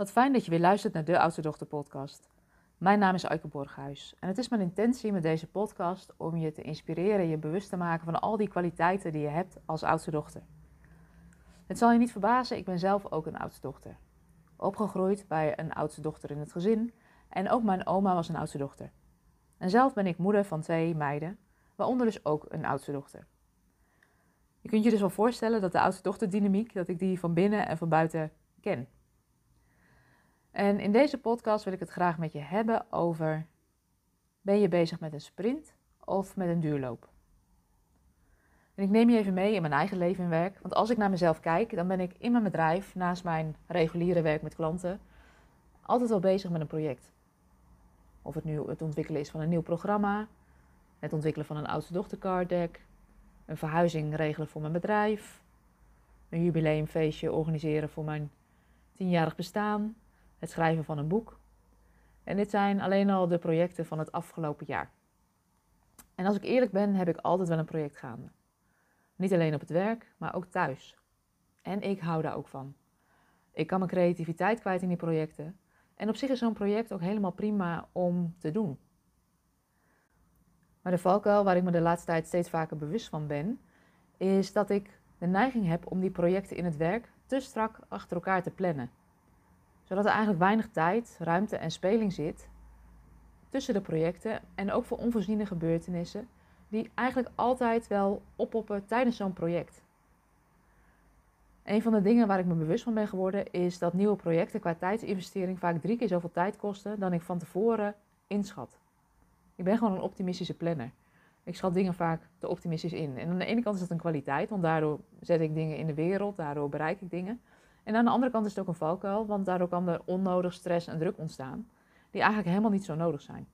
Wat fijn dat je weer luistert naar de Oudste Dochter podcast. Mijn naam is Eike Borghuis en het is mijn intentie met deze podcast om je te inspireren, je bewust te maken van al die kwaliteiten die je hebt als oudste dochter. Het zal je niet verbazen, ik ben zelf ook een oudste dochter. Opgegroeid bij een oudste dochter in het gezin en ook mijn oma was een oudste dochter. En zelf ben ik moeder van twee meiden, waaronder dus ook een oudste dochter. Je kunt je dus wel voorstellen dat de oudste dochter dynamiek, dat ik die van binnen en van buiten ken. En in deze podcast wil ik het graag met je hebben over: ben je bezig met een sprint of met een duurloop? En ik neem je even mee in mijn eigen leven en werk. Want als ik naar mezelf kijk, dan ben ik in mijn bedrijf, naast mijn reguliere werk met klanten, altijd wel bezig met een project. Of het nu het ontwikkelen is van een nieuw programma, het ontwikkelen van een oudste dochter card deck, een verhuizing regelen voor mijn bedrijf, een jubileumfeestje organiseren voor mijn tienjarig bestaan, het schrijven van een boek. En dit zijn alleen al de projecten van het afgelopen jaar. En als ik eerlijk ben, heb ik altijd wel een project gaande. Niet alleen op het werk, maar ook thuis. En ik hou daar ook van. Ik kan mijn creativiteit kwijt in die projecten. En op zich is zo'n project ook helemaal prima om te doen. Maar de valkuil waar ik me de laatste tijd steeds vaker bewust van ben, is dat ik de neiging heb om die projecten in het werk te strak achter elkaar te plannen zodat er eigenlijk weinig tijd, ruimte en speling zit tussen de projecten en ook voor onvoorziene gebeurtenissen die eigenlijk altijd wel oppoppen tijdens zo'n project. Een van de dingen waar ik me bewust van ben geworden is dat nieuwe projecten qua tijdsinvestering vaak drie keer zoveel tijd kosten dan ik van tevoren inschat. Ik ben gewoon een optimistische planner. Ik schat dingen vaak te optimistisch in. En aan de ene kant is dat een kwaliteit, want daardoor zet ik dingen in de wereld, daardoor bereik ik dingen. En aan de andere kant is het ook een valkuil, want daardoor kan er onnodig stress en druk ontstaan, die eigenlijk helemaal niet zo nodig zijn.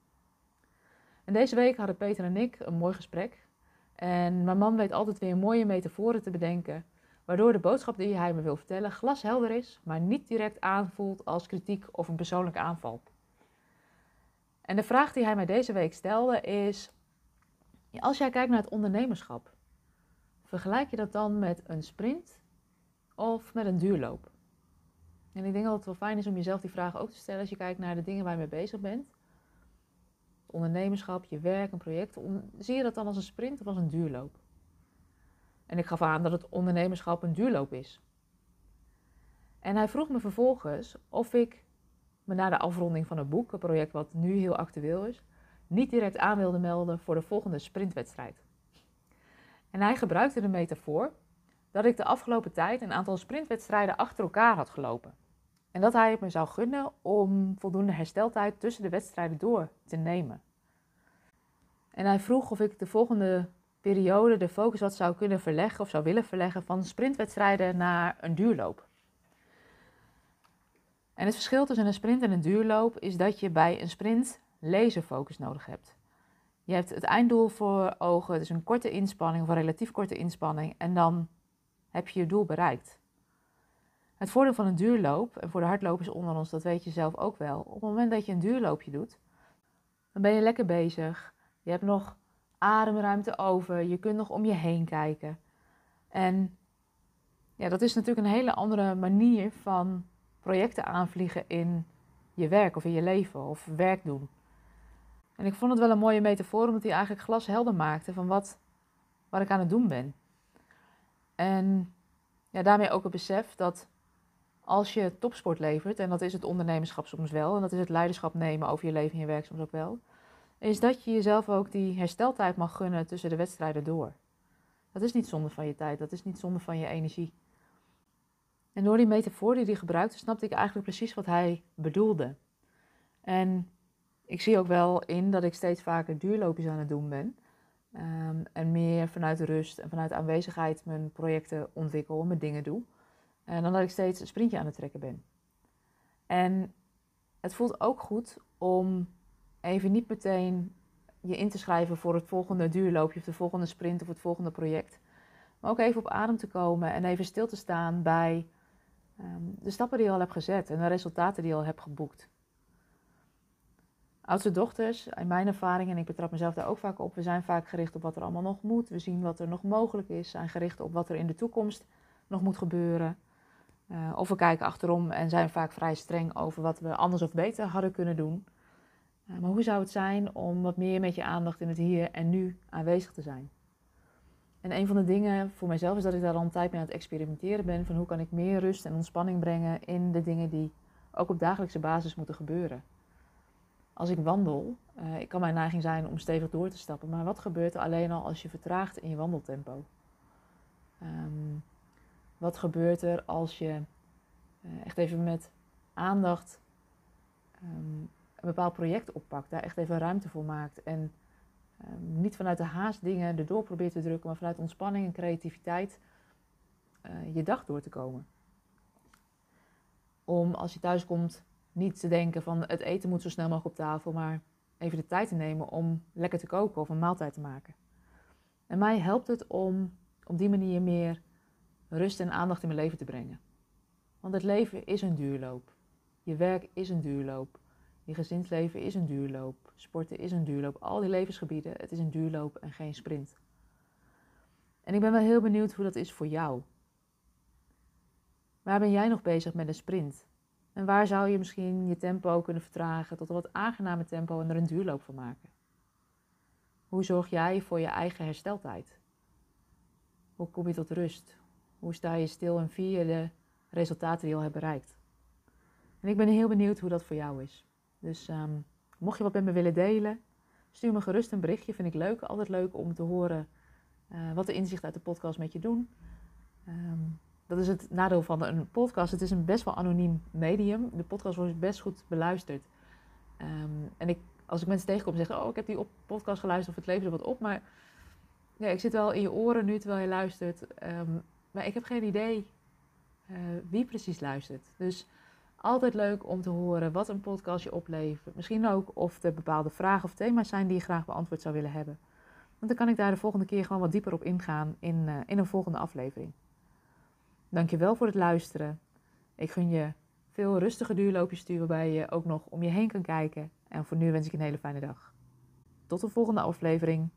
En deze week hadden Peter en ik een mooi gesprek. En mijn man weet altijd weer mooie metaforen te bedenken, waardoor de boodschap die hij me wil vertellen glashelder is, maar niet direct aanvoelt als kritiek of een persoonlijke aanval. En de vraag die hij mij deze week stelde is: als jij kijkt naar het ondernemerschap, vergelijk je dat dan met een sprint of met een duurloop? En ik denk dat het wel fijn is om jezelf die vraag ook te stellen als je kijkt naar de dingen waar je mee bezig bent. ondernemerschap, je werk, een project. Zie je dat dan als een sprint of als een duurloop? En ik gaf aan dat het ondernemerschap een duurloop is. En hij vroeg me vervolgens of ik me na de afronding van het boek, een project wat nu heel actueel is, niet direct aan wilde melden voor de volgende sprintwedstrijd. En hij gebruikte de metafoor dat ik de afgelopen tijd een aantal sprintwedstrijden achter elkaar had gelopen. En dat hij het me zou gunnen om voldoende hersteltijd tussen de wedstrijden door te nemen. En hij vroeg of ik de volgende periode de focus wat zou kunnen verleggen of zou willen verleggen van sprintwedstrijden naar een duurloop. En het verschil tussen een sprint en een duurloop is dat je bij een sprint laserfocus nodig hebt. Je hebt het einddoel voor ogen, dus een korte inspanning of een relatief korte inspanning, en dan heb je je doel bereikt. Het voordeel van een duurloop, en voor de hardlopers onder ons, dat weet je zelf ook wel. Op het moment dat je een duurloopje doet, dan ben je lekker bezig. Je hebt nog ademruimte over. Je kunt nog om je heen kijken. En ja, dat is natuurlijk een hele andere manier van projecten aanvliegen in je werk of in je leven of werk doen. En ik vond het wel een mooie metafoor, omdat hij eigenlijk glashelder maakte van wat, wat ik aan het doen ben. En ja, daarmee ook het besef dat als je topsport levert, en dat is het ondernemerschap soms wel, en dat is het leiderschap nemen over je leven en je werk soms ook wel, is dat je jezelf ook die hersteltijd mag gunnen tussen de wedstrijden door. Dat is niet zonde van je tijd, dat is niet zonde van je energie. En door die metafoor die hij gebruikte, snapte ik eigenlijk precies wat hij bedoelde. En ik zie ook wel in dat ik steeds vaker duurloopjes aan het doen ben. Ehm, en meer vanuit rust en vanuit aanwezigheid mijn projecten ontwikkel en mijn dingen doe. En dan dat ik steeds een sprintje aan het trekken ben. En het voelt ook goed om even niet meteen je in te schrijven voor het volgende duurloopje of de volgende sprint of het volgende project. Maar ook even op adem te komen en even stil te staan bij ehm, de stappen die je al hebt gezet en de resultaten die je al hebt geboekt. Oudste dochters, in mijn ervaring, en ik betrap mezelf daar ook vaak op, we zijn vaak gericht op wat er allemaal nog moet. We zien wat er nog mogelijk is, zijn gericht op wat er in de toekomst nog moet gebeuren. Uh, of we kijken achterom en zijn vaak vrij streng over wat we anders of beter hadden kunnen doen. Uh, maar hoe zou het zijn om wat meer met je aandacht in het hier en nu aanwezig te zijn? En een van de dingen voor mijzelf is dat ik daar al een tijd mee aan het experimenteren ben. Van hoe kan ik meer rust en ontspanning brengen in de dingen die ook op dagelijkse basis moeten gebeuren. Als ik wandel, uh, ik kan mijn neiging zijn om stevig door te stappen. Maar wat gebeurt er alleen al als je vertraagt in je wandeltempo? Um, wat gebeurt er als je uh, echt even met aandacht um, een bepaald project oppakt, daar echt even ruimte voor maakt en um, niet vanuit de haast dingen erdoor probeert te drukken, maar vanuit ontspanning en creativiteit uh, je dag door te komen. Om als je thuis komt niet te denken van het eten moet zo snel mogelijk op tafel, maar even de tijd te nemen om lekker te koken of een maaltijd te maken. En mij helpt het om op die manier meer rust en aandacht in mijn leven te brengen. Want het leven is een duurloop. Je werk is een duurloop. Je gezinsleven is een duurloop. Sporten is een duurloop. Al die levensgebieden, het is een duurloop en geen sprint. En ik ben wel heel benieuwd hoe dat is voor jou. Waar ben jij nog bezig met een sprint? En waar zou je misschien je tempo kunnen vertragen tot een wat aangename tempo en er een duurloop van maken? Hoe zorg jij voor je eigen hersteltijd? Hoe kom je tot rust? Hoe sta je stil en vier je de resultaten die je al hebt bereikt? En ik ben heel benieuwd hoe dat voor jou is. Dus um, mocht je wat met me willen delen, stuur me gerust een berichtje. Vind ik leuk. Altijd leuk om te horen uh, wat de inzichten uit de podcast met je doen. Um, dat is het nadeel van een podcast. Het is een best wel anoniem medium. De podcast wordt best goed beluisterd. Um, en ik, als ik mensen tegenkom, zeg oh, ik heb die op podcast geluisterd of het levert er wat op. Maar ja, ik zit wel in je oren nu terwijl je luistert. Um, maar ik heb geen idee uh, wie precies luistert. Dus altijd leuk om te horen wat een podcast je oplevert. Misschien ook of er bepaalde vragen of thema's zijn die je graag beantwoord zou willen hebben. Want dan kan ik daar de volgende keer gewoon wat dieper op ingaan in, uh, in een volgende aflevering. Dankjewel voor het luisteren. Ik gun je veel rustige duurloopjes sturen waarbij je ook nog om je heen kan kijken. En voor nu wens ik een hele fijne dag. Tot de volgende aflevering.